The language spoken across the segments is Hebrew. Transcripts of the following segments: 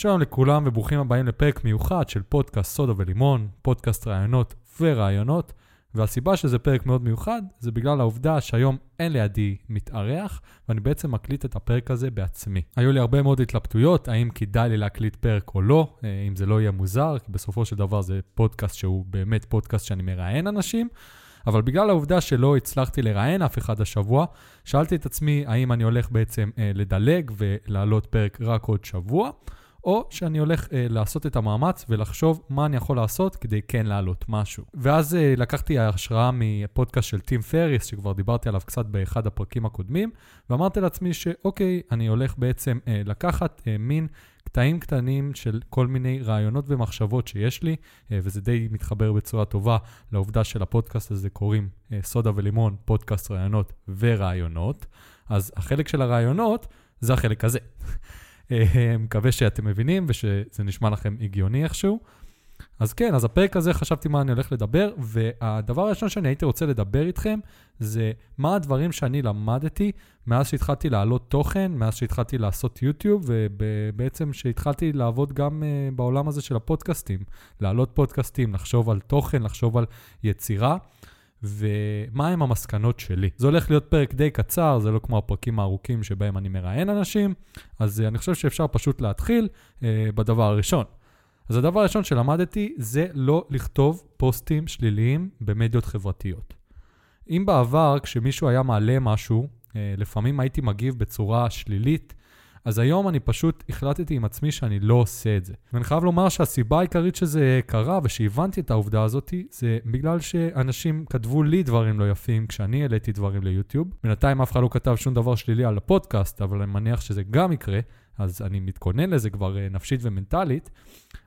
שלום לכולם וברוכים הבאים לפרק מיוחד של פודקאסט סודה ולימון, פודקאסט רעיונות ורעיונות. והסיבה שזה פרק מאוד מיוחד זה בגלל העובדה שהיום אין לידי מתארח, ואני בעצם מקליט את הפרק הזה בעצמי. היו לי הרבה מאוד התלבטויות, האם כדאי לי להקליט פרק או לא, אה, אם זה לא יהיה מוזר, כי בסופו של דבר זה פודקאסט שהוא באמת פודקאסט שאני מראיין אנשים. אבל בגלל העובדה שלא הצלחתי לראיין אף אחד השבוע, שאלתי את עצמי האם אני הולך בעצם אה, לדלג ולהעלות פרק רק עוד שבוע, או שאני הולך אה, לעשות את המאמץ ולחשוב מה אני יכול לעשות כדי כן להעלות משהו. ואז אה, לקחתי השראה מפודקאסט של טים פריס, שכבר דיברתי עליו קצת באחד הפרקים הקודמים, ואמרתי לעצמי שאוקיי, אני הולך בעצם אה, לקחת אה, מין קטעים קטנים של כל מיני רעיונות ומחשבות שיש לי, אה, וזה די מתחבר בצורה טובה לעובדה של הפודקאסט הזה קוראים אה, סודה ולימון, פודקאסט רעיונות ורעיונות. אז החלק של הרעיונות זה החלק הזה. אה, מקווה שאתם מבינים ושזה נשמע לכם הגיוני איכשהו. אז כן, אז הפרק הזה חשבתי מה אני הולך לדבר, והדבר הראשון שאני הייתי רוצה לדבר איתכם זה מה הדברים שאני למדתי מאז שהתחלתי להעלות תוכן, מאז שהתחלתי לעשות יוטיוב, ובעצם שהתחלתי לעבוד גם uh, בעולם הזה של הפודקאסטים, להעלות פודקאסטים, לחשוב על תוכן, לחשוב על יצירה. ומה הם המסקנות שלי. זה הולך להיות פרק די קצר, זה לא כמו הפרקים הארוכים שבהם אני מראיין אנשים, אז uh, אני חושב שאפשר פשוט להתחיל uh, בדבר הראשון. אז הדבר הראשון שלמדתי זה לא לכתוב פוסטים שליליים במדיות חברתיות. אם בעבר, כשמישהו היה מעלה משהו, אה, לפעמים הייתי מגיב בצורה שלילית, אז היום אני פשוט החלטתי עם עצמי שאני לא עושה את זה. ואני חייב לומר שהסיבה העיקרית שזה קרה ושהבנתי את העובדה הזאת, זה בגלל שאנשים כתבו לי דברים לא יפים כשאני העליתי דברים ליוטיוב. בינתיים אף אחד לא כתב שום דבר שלילי על הפודקאסט, אבל אני מניח שזה גם יקרה, אז אני מתכונן לזה כבר אה, נפשית ומנטלית.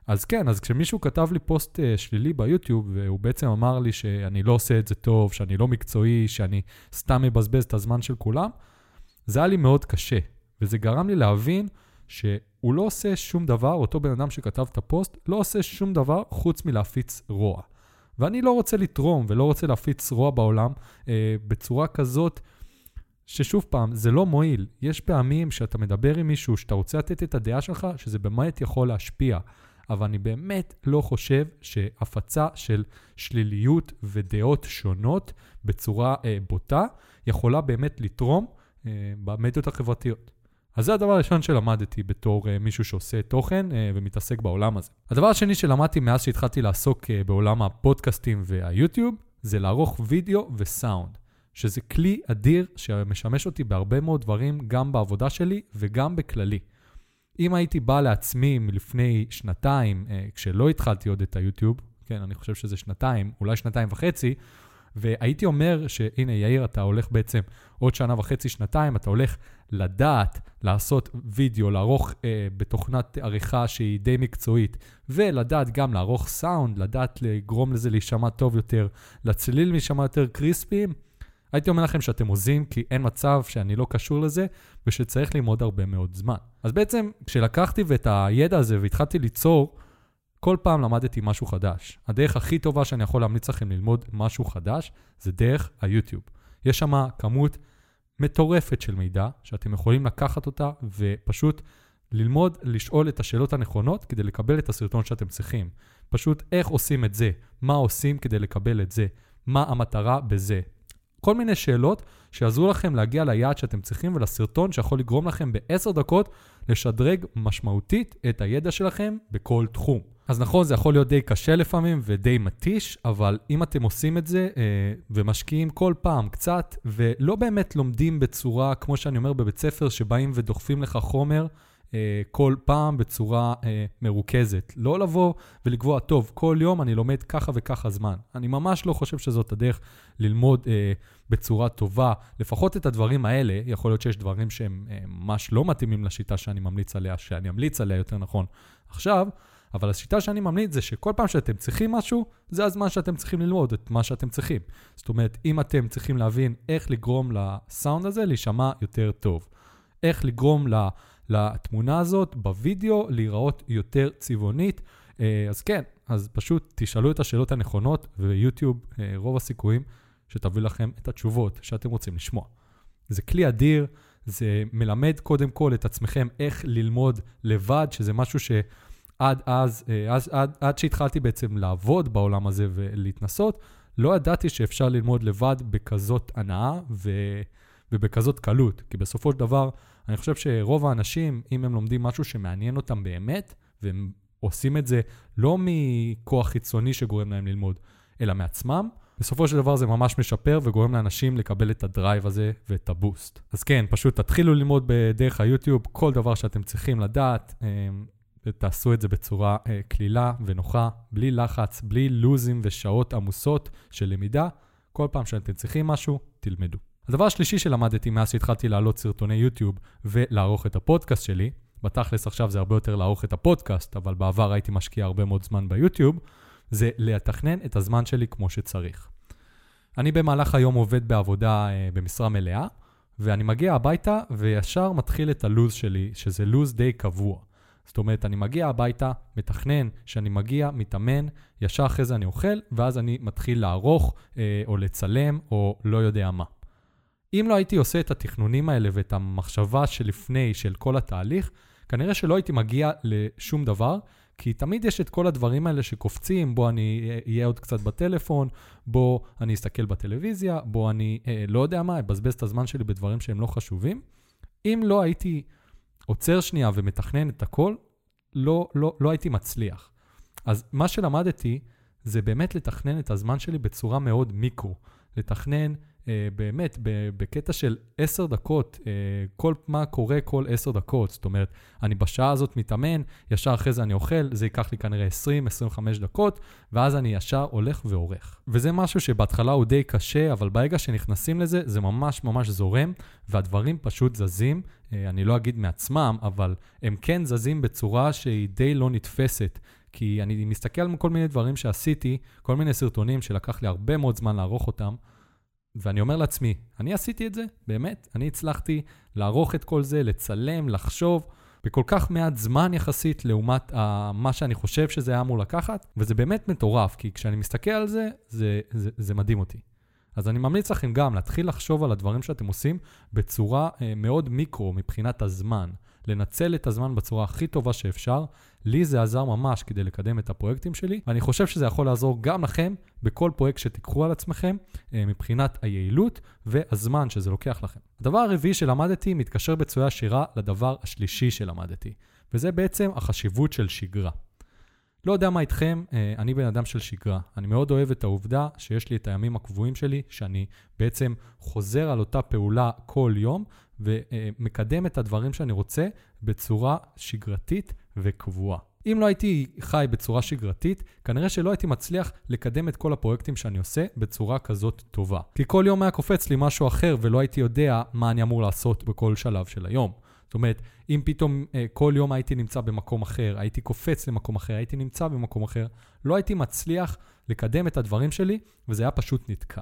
אז כן, אז כשמישהו כתב לי פוסט uh, שלילי ביוטיוב, והוא בעצם אמר לי שאני לא עושה את זה טוב, שאני לא מקצועי, שאני סתם מבזבז את הזמן של כולם, זה היה לי מאוד קשה. וזה גרם לי להבין שהוא לא עושה שום דבר, אותו בן אדם שכתב את הפוסט, לא עושה שום דבר חוץ מלהפיץ רוע. ואני לא רוצה לתרום ולא רוצה להפיץ רוע בעולם אה, בצורה כזאת ששוב פעם, זה לא מועיל. יש פעמים שאתה מדבר עם מישהו, שאתה רוצה לתת את הדעה שלך, שזה באמת יכול להשפיע. אבל אני באמת לא חושב שהפצה של שליליות ודעות שונות בצורה אה, בוטה יכולה באמת לתרום אה, במדיות החברתיות. אז זה הדבר הראשון שלמדתי בתור uh, מישהו שעושה תוכן uh, ומתעסק בעולם הזה. הדבר השני שלמדתי מאז שהתחלתי לעסוק uh, בעולם הפודקאסטים והיוטיוב, זה לערוך וידאו וסאונד, שזה כלי אדיר שמשמש אותי בהרבה מאוד דברים, גם בעבודה שלי וגם בכללי. אם הייתי בא לעצמי מלפני שנתיים, uh, כשלא התחלתי עוד את היוטיוב, כן, אני חושב שזה שנתיים, אולי שנתיים וחצי, והייתי אומר שהנה, יאיר, אתה הולך בעצם עוד שנה וחצי, שנתיים, אתה הולך לדעת לעשות וידאו, לערוך אה, בתוכנת עריכה שהיא די מקצועית, ולדעת גם לערוך סאונד, לדעת לגרום לזה להישמע טוב יותר, לצליל להישמע יותר קריספיים, הייתי אומר לכם שאתם עוזים, כי אין מצב שאני לא קשור לזה, ושצריך ללמוד הרבה מאוד זמן. אז בעצם, כשלקחתי את הידע הזה והתחלתי ליצור, כל פעם למדתי משהו חדש. הדרך הכי טובה שאני יכול להמליץ לכם ללמוד משהו חדש, זה דרך היוטיוב. יש שם כמות מטורפת של מידע, שאתם יכולים לקחת אותה ופשוט ללמוד לשאול את השאלות הנכונות כדי לקבל את הסרטון שאתם צריכים. פשוט איך עושים את זה, מה עושים כדי לקבל את זה, מה המטרה בזה. כל מיני שאלות שיעזרו לכם להגיע ליעד שאתם צריכים ולסרטון שיכול לגרום לכם בעשר דקות לשדרג משמעותית את הידע שלכם בכל תחום. אז נכון, זה יכול להיות די קשה לפעמים ודי מתיש, אבל אם אתם עושים את זה אה, ומשקיעים כל פעם קצת, ולא באמת לומדים בצורה, כמו שאני אומר בבית ספר, שבאים ודוחפים לך חומר, אה, כל פעם בצורה אה, מרוכזת. לא לבוא ולקבוע, טוב, כל יום אני לומד ככה וככה זמן. אני ממש לא חושב שזאת הדרך ללמוד אה, בצורה טובה, לפחות את הדברים האלה. יכול להיות שיש דברים שהם אה, ממש לא מתאימים לשיטה שאני ממליץ עליה, שאני אמליץ עליה יותר נכון עכשיו. אבל השיטה שאני ממליץ זה שכל פעם שאתם צריכים משהו, זה הזמן שאתם צריכים ללמוד את מה שאתם צריכים. זאת אומרת, אם אתם צריכים להבין איך לגרום לסאונד הזה להישמע יותר טוב, איך לגרום לתמונה הזאת בווידאו להיראות יותר צבעונית, אה, אז כן, אז פשוט תשאלו את השאלות הנכונות, ויוטיוב, אה, רוב הסיכויים שתביא לכם את התשובות שאתם רוצים לשמוע. זה כלי אדיר, זה מלמד קודם כל את עצמכם איך ללמוד לבד, שזה משהו שעד אז, אה, אז עד, עד שהתחלתי בעצם לעבוד בעולם הזה ולהתנסות, לא ידעתי שאפשר ללמוד לבד בכזאת הנאה ו... ובכזאת קלות. כי בסופו של דבר, אני חושב שרוב האנשים, אם הם לומדים משהו שמעניין אותם באמת, והם עושים את זה לא מכוח חיצוני שגורם להם ללמוד, אלא מעצמם, בסופו של דבר זה ממש משפר וגורם לאנשים לקבל את הדרייב הזה ואת הבוסט. אז כן, פשוט תתחילו ללמוד בדרך היוטיוב, כל דבר שאתם צריכים לדעת, ותעשו את זה בצורה אה, קלילה ונוחה, בלי לחץ, בלי לוזים ושעות עמוסות של למידה. כל פעם שאתם צריכים משהו, תלמדו. הדבר השלישי שלמדתי מאז שהתחלתי להעלות סרטוני יוטיוב ולערוך את הפודקאסט שלי, בתכלס עכשיו זה הרבה יותר לערוך את הפודקאסט, אבל בעבר הייתי משקיע הרבה מאוד זמן ביוטיוב, זה לתכנן את הזמן שלי כמו שצריך. אני במהלך היום עובד בעבודה אה, במשרה מלאה, ואני מגיע הביתה וישר מתחיל את הלוז שלי, שזה לוז די קבוע. זאת אומרת, אני מגיע הביתה, מתכנן שאני מגיע, מתאמן, ישר אחרי זה אני אוכל, ואז אני מתחיל לערוך אה, או לצלם או לא יודע מה. אם לא הייתי עושה את התכנונים האלה ואת המחשבה שלפני, של כל התהליך, כנראה שלא הייתי מגיע לשום דבר, כי תמיד יש את כל הדברים האלה שקופצים, בוא אני אהיה עוד קצת בטלפון, בוא אני אסתכל בטלוויזיה, בוא אני אה, לא יודע מה, אבזבז את הזמן שלי בדברים שהם לא חשובים. אם לא הייתי עוצר שנייה ומתכנן את הכל, לא, לא, לא הייתי מצליח. אז מה שלמדתי זה באמת לתכנן את הזמן שלי בצורה מאוד מיקרו. לתכנן באמת, בקטע של עשר דקות, אה, כל מה קורה כל עשר דקות. זאת אומרת, אני בשעה הזאת מתאמן, ישר אחרי זה אני אוכל, זה ייקח לי כנראה 20-25 דקות, ואז אני ישר הולך ועורך. וזה משהו שבהתחלה הוא די קשה, אבל ברגע שנכנסים לזה, זה ממש ממש זורם, והדברים פשוט זזים. אה, אני לא אגיד מעצמם, אבל הם כן זזים בצורה שהיא די לא נתפסת. כי אני מסתכל על כל מיני דברים שעשיתי, כל מיני סרטונים שלקח לי הרבה מאוד זמן לערוך אותם, ואני אומר לעצמי, אני עשיתי את זה, באמת. אני הצלחתי לערוך את כל זה, לצלם, לחשוב, בכל כך מעט זמן יחסית לעומת uh, מה שאני חושב שזה היה אמור לקחת, וזה באמת מטורף, כי כשאני מסתכל על זה, זה, זה, זה מדהים אותי. אז אני ממליץ לכם גם להתחיל לחשוב על הדברים שאתם עושים בצורה uh, מאוד מיקרו מבחינת הזמן. לנצל את הזמן בצורה הכי טובה שאפשר. לי זה עזר ממש כדי לקדם את הפרויקטים שלי, ואני חושב שזה יכול לעזור גם לכם בכל פרויקט שתיקחו על עצמכם, אה, מבחינת היעילות והזמן שזה לוקח לכם. הדבר הרביעי שלמדתי מתקשר בצורה ישירה לדבר השלישי שלמדתי, וזה בעצם החשיבות של שגרה. לא יודע מה איתכם, אה, אני בן אדם של שגרה. אני מאוד אוהב את העובדה שיש לי את הימים הקבועים שלי, שאני בעצם חוזר על אותה פעולה כל יום, ומקדם את הדברים שאני רוצה בצורה שגרתית וקבועה. אם לא הייתי חי בצורה שגרתית, כנראה שלא הייתי מצליח לקדם את כל הפרויקטים שאני עושה בצורה כזאת טובה. כי כל יום היה קופץ לי משהו אחר ולא הייתי יודע מה אני אמור לעשות בכל שלב של היום. זאת אומרת, אם פתאום אה, כל יום הייתי נמצא במקום אחר, הייתי קופץ למקום אחר, הייתי נמצא במקום אחר, לא הייתי מצליח לקדם את הדברים שלי, וזה היה פשוט נתקע.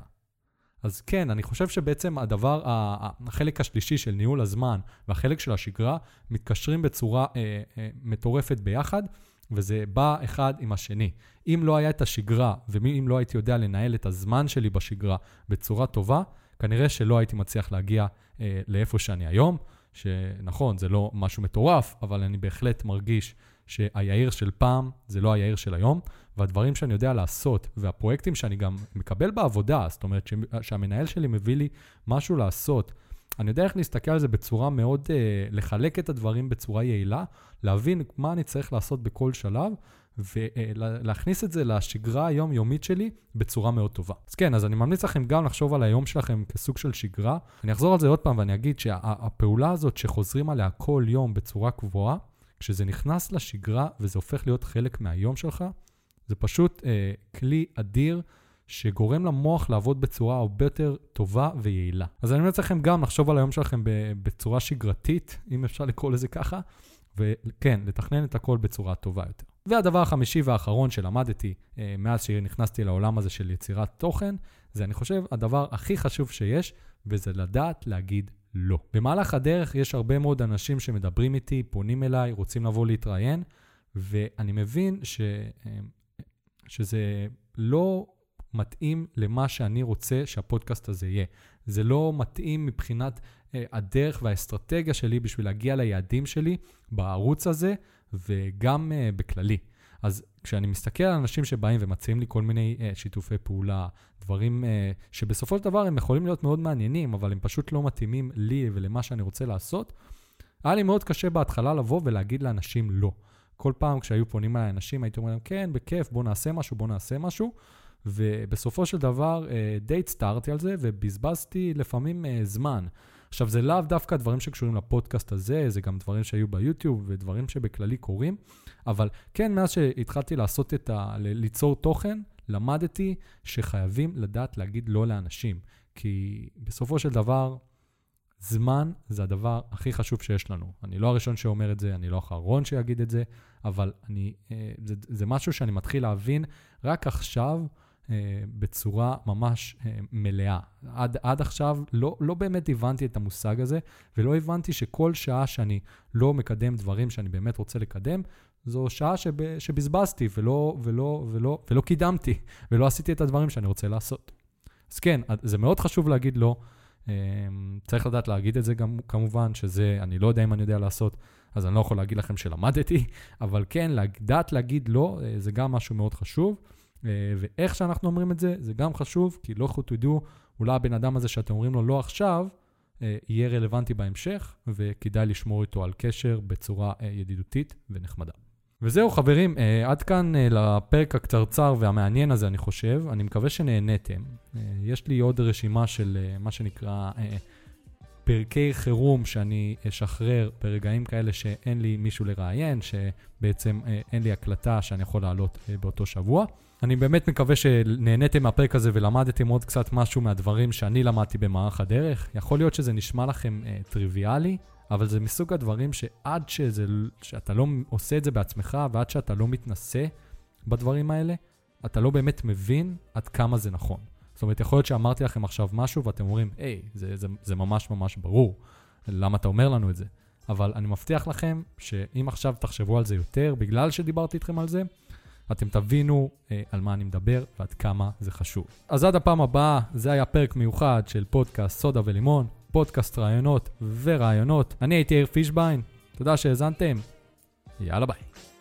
אז כן, אני חושב שבעצם הדבר, החלק השלישי של ניהול הזמן והחלק של השגרה מתקשרים בצורה אה, אה, מטורפת ביחד, וזה בא אחד עם השני. אם לא היה את השגרה, ואם לא הייתי יודע לנהל את הזמן שלי בשגרה בצורה טובה, כנראה שלא הייתי מצליח להגיע אה, לאיפה שאני היום. שנכון, זה לא משהו מטורף, אבל אני בהחלט מרגיש שהיאיר של פעם זה לא היאיר של היום, והדברים שאני יודע לעשות, והפרויקטים שאני גם מקבל בעבודה, זאת אומרת שהמנהל שלי מביא לי משהו לעשות, אני יודע איך להסתכל על זה בצורה מאוד, אה, לחלק את הדברים בצורה יעילה, להבין מה אני צריך לעשות בכל שלב, ולהכניס את זה לשגרה היומיומית שלי בצורה מאוד טובה. אז כן, אז אני ממליץ לכם גם לחשוב על היום שלכם כסוג של שגרה. אני אחזור על זה עוד פעם ואני אגיד שהפעולה הזאת שחוזרים עליה כל יום בצורה קבועה, כשזה נכנס לשגרה וזה הופך להיות חלק מהיום שלך, זה פשוט אה, כלי אדיר שגורם למוח לעבוד בצורה הרבה יותר טובה ויעילה. אז אני ממליץ לכם גם לחשוב על היום שלכם בצורה שגרתית, אם אפשר לקרוא לזה ככה, וכן, לתכנן את הכל בצורה טובה יותר. והדבר החמישי והאחרון שלמדתי אה, מאז שנכנסתי לעולם הזה של יצירת תוכן, זה אני חושב הדבר הכי חשוב שיש, וזה לדעת להגיד לא. במהלך הדרך יש הרבה מאוד אנשים שמדברים איתי, פונים אליי, רוצים לבוא להתראיין, ואני מבין ש, אה, שזה לא מתאים למה שאני רוצה שהפודקאסט הזה יהיה. זה לא מתאים מבחינת אה, הדרך והאסטרטגיה שלי בשביל להגיע ליעדים שלי בערוץ הזה, וגם אה, בכללי. אז כשאני מסתכל על אנשים שבאים ומציעים לי כל מיני uh, שיתופי פעולה, דברים uh, שבסופו של דבר הם יכולים להיות מאוד מעניינים, אבל הם פשוט לא מתאימים לי ולמה שאני רוצה לעשות, היה לי מאוד קשה בהתחלה לבוא ולהגיד לאנשים לא. כל פעם כשהיו פונים אליי אנשים, הייתי אומר להם, כן, בכיף, בוא נעשה משהו, בוא נעשה משהו. ובסופו של דבר uh, די הצטערתי על זה, ובזבזתי לפעמים uh, זמן. עכשיו, זה לאו דווקא דברים שקשורים לפודקאסט הזה, זה גם דברים שהיו ביוטיוב ודברים שבכללי קורים, אבל כן, מאז שהתחלתי לעשות את ה... ליצור תוכן, למדתי שחייבים לדעת להגיד לא לאנשים. כי בסופו של דבר, זמן זה הדבר הכי חשוב שיש לנו. אני לא הראשון שאומר את זה, אני לא האחרון שיגיד את זה, אבל אני, אה, זה, זה משהו שאני מתחיל להבין רק עכשיו, בצורה ממש אה, מלאה. עד, עד עכשיו לא, לא באמת הבנתי את המושג הזה, ולא הבנתי שכל שעה שאני לא מקדם דברים שאני באמת רוצה לקדם, זו שעה שב, שבזבזתי ולא, ולא, ולא, ולא קידמתי, ולא עשיתי את הדברים שאני רוצה לעשות. אז כן, זה מאוד חשוב להגיד לא. צריך לדעת להגיד את זה גם, כמובן, שזה, אני לא יודע אם אני יודע לעשות, אז אני לא יכול להגיד לכם שלמדתי, אבל כן, לדעת להגיד לא, אה, זה גם משהו מאוד חשוב. אה, ואיך שאנחנו אומרים את זה, זה גם חשוב, כי לא לכו תדעו, אולי הבן אדם הזה שאתם אומרים לו לא עכשיו, אה, יהיה רלוונטי בהמשך, וכדאי לשמור איתו על קשר בצורה אה, ידידותית ונחמדה. וזהו חברים, עד כאן לפרק הקצרצר והמעניין הזה אני חושב, אני מקווה שנהניתם. יש לי עוד רשימה של מה שנקרא פרקי חירום שאני אשחרר ברגעים כאלה שאין לי מישהו לראיין, שבעצם אין לי הקלטה שאני יכול לעלות באותו שבוע. אני באמת מקווה שנהניתם מהפרק הזה ולמדתם עוד קצת משהו מהדברים שאני למדתי במערך הדרך. יכול להיות שזה נשמע לכם אה, טריוויאלי, אבל זה מסוג הדברים שעד שזה, שאתה לא עושה את זה בעצמך ועד שאתה לא מתנסה בדברים האלה, אתה לא באמת מבין עד כמה זה נכון. זאת אומרת, יכול להיות שאמרתי לכם עכשיו משהו ואתם אומרים, היי, זה, זה, זה ממש ממש ברור, למה אתה אומר לנו את זה? אבל אני מבטיח לכם שאם עכשיו תחשבו על זה יותר, בגלל שדיברתי איתכם על זה, אתם תבינו אה, על מה אני מדבר ועד כמה זה חשוב. אז עד הפעם הבאה, זה היה פרק מיוחד של פודקאסט סודה ולימון, פודקאסט רעיונות ורעיונות. אני הייתי יאיר פישביין, תודה שהאזנתם, יאללה ביי.